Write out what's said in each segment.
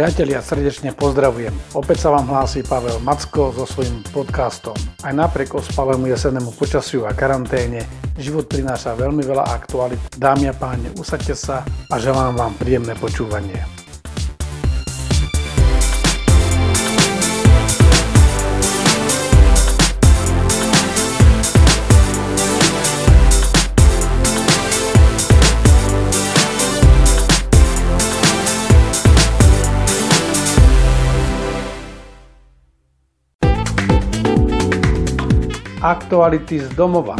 Priatelia, srdečne pozdravujem. Opäť sa vám hlási Pavel Macko so svojím podcastom. Aj napriek ospalému jesennému počasiu a karanténe, život prináša veľmi veľa aktualit. Dámy a páni, usadte sa a želám vám príjemné počúvanie. Aktuality z domova.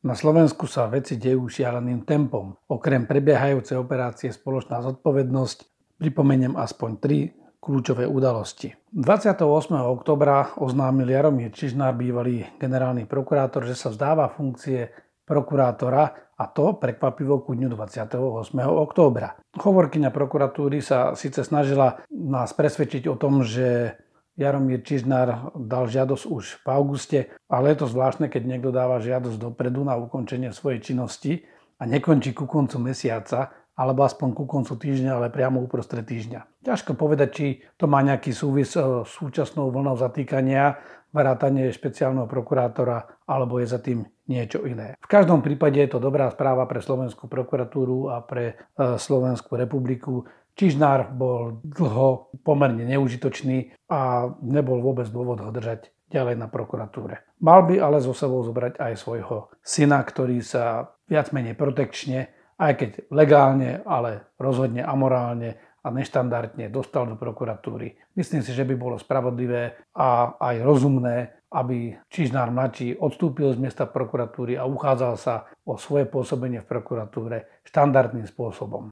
Na Slovensku sa veci dejú šialeným tempom. Okrem prebiehajúcej operácie Spoločná zodpovednosť pripomeniem aspoň tri kľúčové udalosti. 28. oktobra oznámil Jaromír Čižnár, bývalý generálny prokurátor, že sa vzdáva funkcie prokurátora a to prekvapivo ku dňu 28. októbra. Hovorkyňa prokuratúry sa síce snažila nás presvedčiť o tom, že Jaromír Čižnár dal žiadosť už v auguste, ale je to zvláštne, keď niekto dáva žiadosť dopredu na ukončenie svojej činnosti a nekončí ku koncu mesiaca, alebo aspoň ku koncu týždňa, ale priamo uprostred týždňa. Ťažko povedať, či to má nejaký súvis s súčasnou vlnou zatýkania, vrátanie špeciálneho prokurátora, alebo je za tým niečo iné. V každom prípade je to dobrá správa pre Slovenskú prokuratúru a pre e, Slovenskú republiku, Čižnár bol dlho pomerne neužitočný a nebol vôbec dôvod ho držať ďalej na prokuratúre. Mal by ale zo sebou zobrať aj svojho syna, ktorý sa viac menej protekčne, aj keď legálne, ale rozhodne amorálne a neštandardne dostal do prokuratúry. Myslím si, že by bolo spravodlivé a aj rozumné, aby Čižnár mladší odstúpil z miesta prokuratúry a uchádzal sa o svoje pôsobenie v prokuratúre štandardným spôsobom.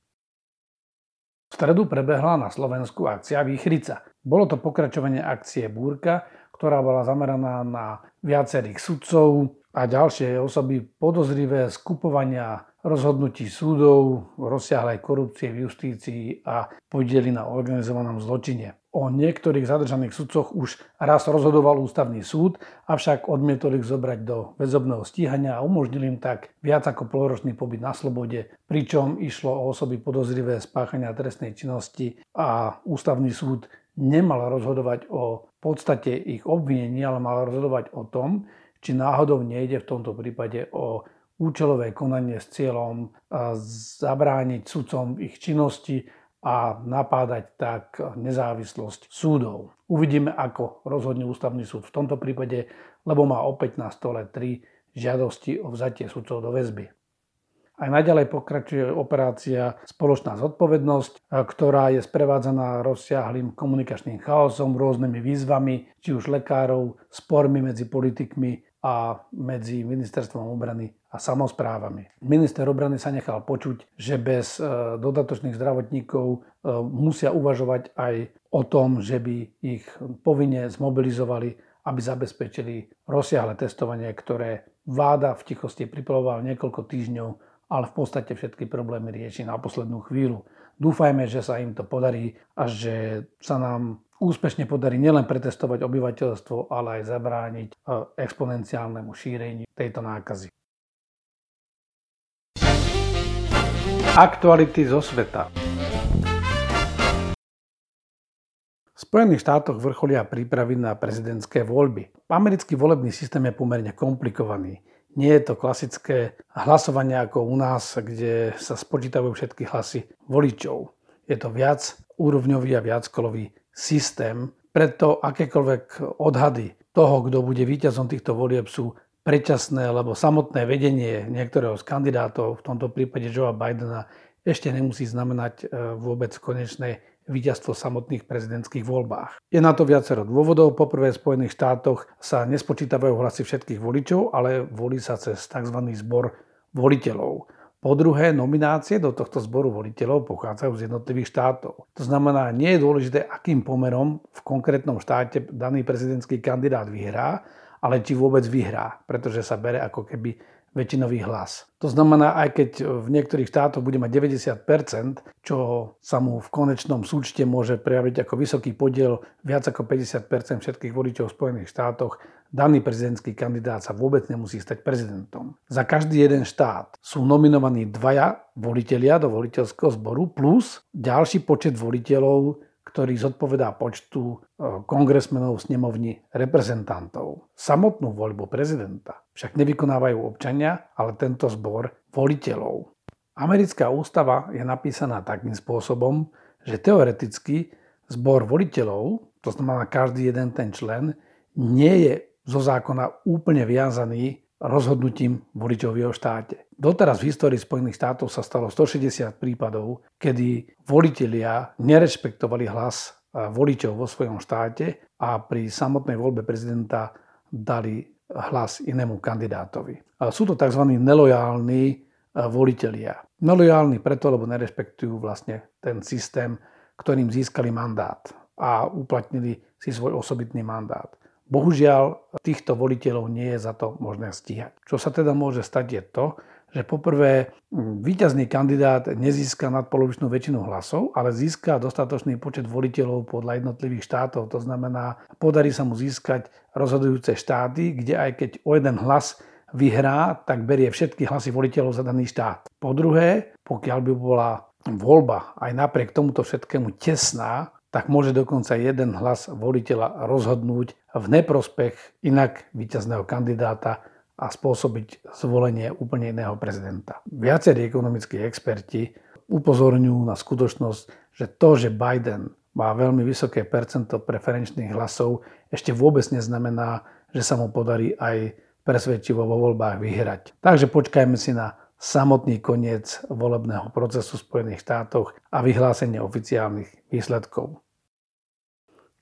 V stredu prebehla na Slovensku akcia Výchrica. Bolo to pokračovanie akcie Búrka, ktorá bola zameraná na viacerých sudcov a ďalšie osoby podozrivé skupovania rozhodnutí súdov, rozsiahlej korupcie v justícii a podieli na organizovanom zločine. O niektorých zadržaných sudcoch už raz rozhodoval ústavný súd, avšak odmietol ich zobrať do väzobného stíhania a umožnil im tak viac ako poloročný pobyt na slobode, pričom išlo o osoby podozrivé spáchania trestnej činnosti a ústavný súd nemal rozhodovať o podstate ich obvinení, ale mal rozhodovať o tom, či náhodou nejde v tomto prípade o účelové konanie s cieľom zabrániť sudcom ich činnosti a napádať tak nezávislosť súdov. Uvidíme, ako rozhodne ústavný súd v tomto prípade, lebo má opäť na stole tri žiadosti o vzatie sudcov do väzby. Aj naďalej pokračuje operácia Spoločná zodpovednosť, ktorá je sprevádzaná rozsiahlým komunikačným chaosom, rôznymi výzvami, či už lekárov, spormi medzi politikmi a medzi ministerstvom obrany a samozprávami. Minister obrany sa nechal počuť, že bez e, dodatočných zdravotníkov e, musia uvažovať aj o tom, že by ich povinne zmobilizovali, aby zabezpečili rozsiahle testovanie, ktoré vláda v tichosti pripravovala niekoľko týždňov, ale v podstate všetky problémy rieši na poslednú chvíľu. Dúfajme, že sa im to podarí a že sa nám úspešne podarí nielen pretestovať obyvateľstvo, ale aj zabrániť e, exponenciálnemu šíreniu tejto nákazy. Aktuality zo sveta. V Spojených štátoch vrcholia prípravy na prezidentské voľby. Americký volebný systém je pomerne komplikovaný. Nie je to klasické hlasovanie ako u nás, kde sa spočítajú všetky hlasy voličov. Je to viac úrovňový a viackolový systém, preto akékoľvek odhady toho, kto bude víťazom týchto volieb sú predčasné, lebo samotné vedenie niektorého z kandidátov, v tomto prípade Joea Bidena, ešte nemusí znamenať e, vôbec konečné víťazstvo v samotných prezidentských voľbách. Je na to viacero dôvodov. Poprvé v Spojených štátoch sa nespočítavajú hlasy všetkých voličov, ale volí sa cez tzv. zbor voliteľov. Po druhé, nominácie do tohto zboru voliteľov pochádzajú z jednotlivých štátov. To znamená, nie je dôležité, akým pomerom v konkrétnom štáte daný prezidentský kandidát vyhrá, ale či vôbec vyhrá, pretože sa bere ako keby väčšinový hlas. To znamená, aj keď v niektorých štátoch bude mať 90%, čo sa mu v konečnom súčte môže prejaviť ako vysoký podiel, viac ako 50% všetkých voličov v Spojených štátoch, daný prezidentský kandidát sa vôbec nemusí stať prezidentom. Za každý jeden štát sú nominovaní dvaja volitelia do voliteľského zboru plus ďalší počet voliteľov, ktorý zodpovedá počtu e, kongresmenov snemovni reprezentantov. Samotnú voľbu prezidenta však nevykonávajú občania, ale tento zbor voliteľov. Americká ústava je napísaná takým spôsobom, že teoreticky zbor voliteľov, to znamená každý jeden ten člen, nie je zo zákona úplne viazaný rozhodnutím voličov v jeho štáte. Doteraz v histórii Spojených štátov sa stalo 160 prípadov, kedy volitelia nerešpektovali hlas voličov vo svojom štáte a pri samotnej voľbe prezidenta dali hlas inému kandidátovi. Sú to tzv. nelojálni volitelia. Nelojálni preto, lebo nerešpektujú vlastne ten systém, ktorým získali mandát a uplatnili si svoj osobitný mandát. Bohužiaľ, týchto voliteľov nie je za to možné stíhať. Čo sa teda môže stať je to, že poprvé víťazný kandidát nezíska nadpolovičnú väčšinu hlasov, ale získa dostatočný počet voliteľov podľa jednotlivých štátov. To znamená, podarí sa mu získať rozhodujúce štáty, kde aj keď o jeden hlas vyhrá, tak berie všetky hlasy voliteľov za daný štát. Po druhé, pokiaľ by bola voľba aj napriek tomuto všetkému tesná, tak môže dokonca jeden hlas voliteľa rozhodnúť v neprospech inak víťazného kandidáta a spôsobiť zvolenie úplne iného prezidenta. Viacerí ekonomickí experti upozorňujú na skutočnosť, že to, že Biden má veľmi vysoké percento preferenčných hlasov, ešte vôbec neznamená, že sa mu podarí aj presvedčivo vo voľbách vyhrať. Takže počkajme si na samotný koniec volebného procesu v Spojených štátoch a vyhlásenie oficiálnych výsledkov.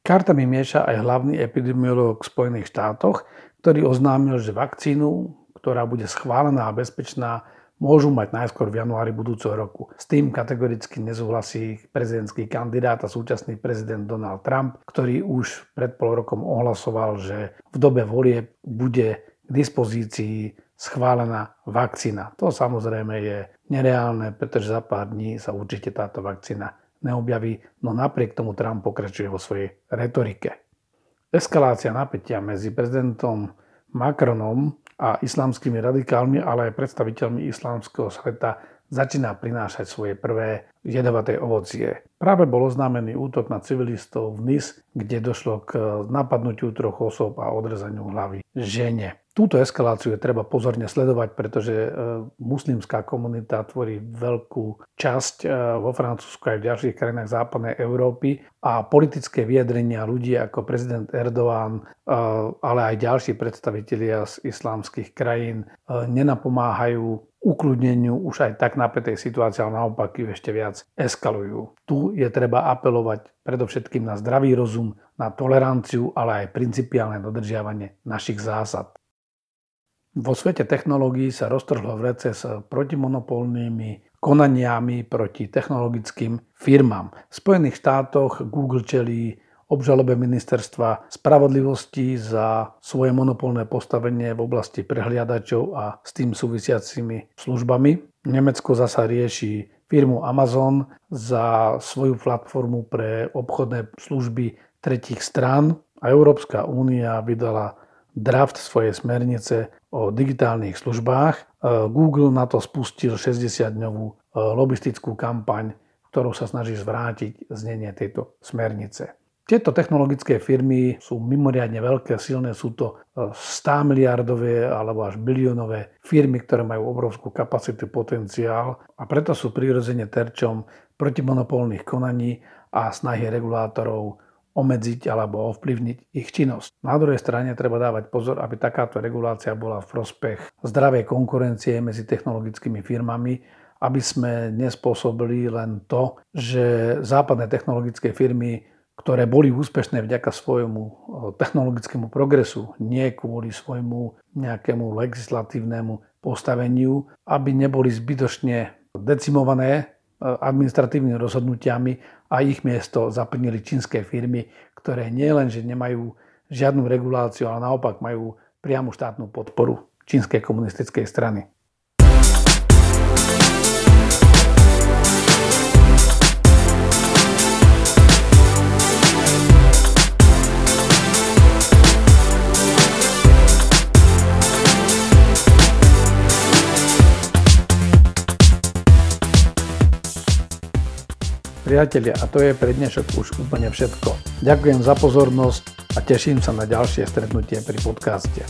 Kartami mieša aj hlavný epidemiológ v Spojených štátoch, ktorý oznámil, že vakcínu, ktorá bude schválená a bezpečná, môžu mať najskôr v januári budúceho roku. S tým kategoricky nesúhlasí prezidentský kandidát a súčasný prezident Donald Trump, ktorý už pred pol rokom ohlasoval, že v dobe volie bude k dispozícii schválená vakcína. To samozrejme je nereálne, pretože za pár dní sa určite táto vakcína neobjaví, no napriek tomu Trump pokračuje vo svojej retorike. Eskalácia napätia medzi prezidentom Macronom a islamskými radikálmi, ale aj predstaviteľmi islamského sveta začína prinášať svoje prvé jedovaté ovocie. Práve bol oznámený útok na civilistov v Nis, kde došlo k napadnutiu troch osôb a odrezaniu hlavy žene. Túto eskaláciu je treba pozorne sledovať, pretože e, muslimská komunita tvorí veľkú časť e, vo Francúzsku aj v ďalších krajinách západnej Európy a politické vyjadrenia ľudí ako prezident Erdoğan, e, ale aj ďalší predstavitelia z islámskych krajín nenapomáhajú ukludneniu už aj tak napätej situácie, ale naopak ju ešte viac eskalujú. Tu je treba apelovať predovšetkým na zdravý rozum, na toleranciu, ale aj principiálne dodržiavanie našich zásad. Vo svete technológií sa roztrhlo v rece s protimonopolnými konaniami proti technologickým firmám. V Spojených štátoch Google čelí obžalobe ministerstva spravodlivosti za svoje monopolné postavenie v oblasti prehliadačov a s tým súvisiacimi službami. Nemecko zasa rieši firmu Amazon za svoju platformu pre obchodné služby tretich strán a Európska únia vydala draft svojej smernice o digitálnych službách. E, Google na to spustil 60-dňovú e, lobistickú kampaň, ktorou sa snaží zvrátiť znenie tejto smernice. Tieto technologické firmy sú mimoriadne veľké, silné, sú to 100 e, miliardové alebo až biliónové firmy, ktoré majú obrovskú kapacitu, potenciál a preto sú prirodzene terčom protimonopolných konaní a snahy regulátorov obmedziť alebo ovplyvniť ich činnosť. Na druhej strane treba dávať pozor, aby takáto regulácia bola v prospech zdravej konkurencie medzi technologickými firmami, aby sme nespôsobili len to, že západné technologické firmy ktoré boli úspešné vďaka svojmu technologickému progresu, nie kvôli svojmu nejakému legislatívnemu postaveniu, aby neboli zbytočne decimované administratívnymi rozhodnutiami a ich miesto zaplnili čínske firmy, ktoré nielen, že nemajú žiadnu reguláciu, ale naopak majú priamu štátnu podporu čínskej komunistickej strany. Priatelia, a to je pre dnešok už úplne všetko. Ďakujem za pozornosť a teším sa na ďalšie stretnutie pri podcaste.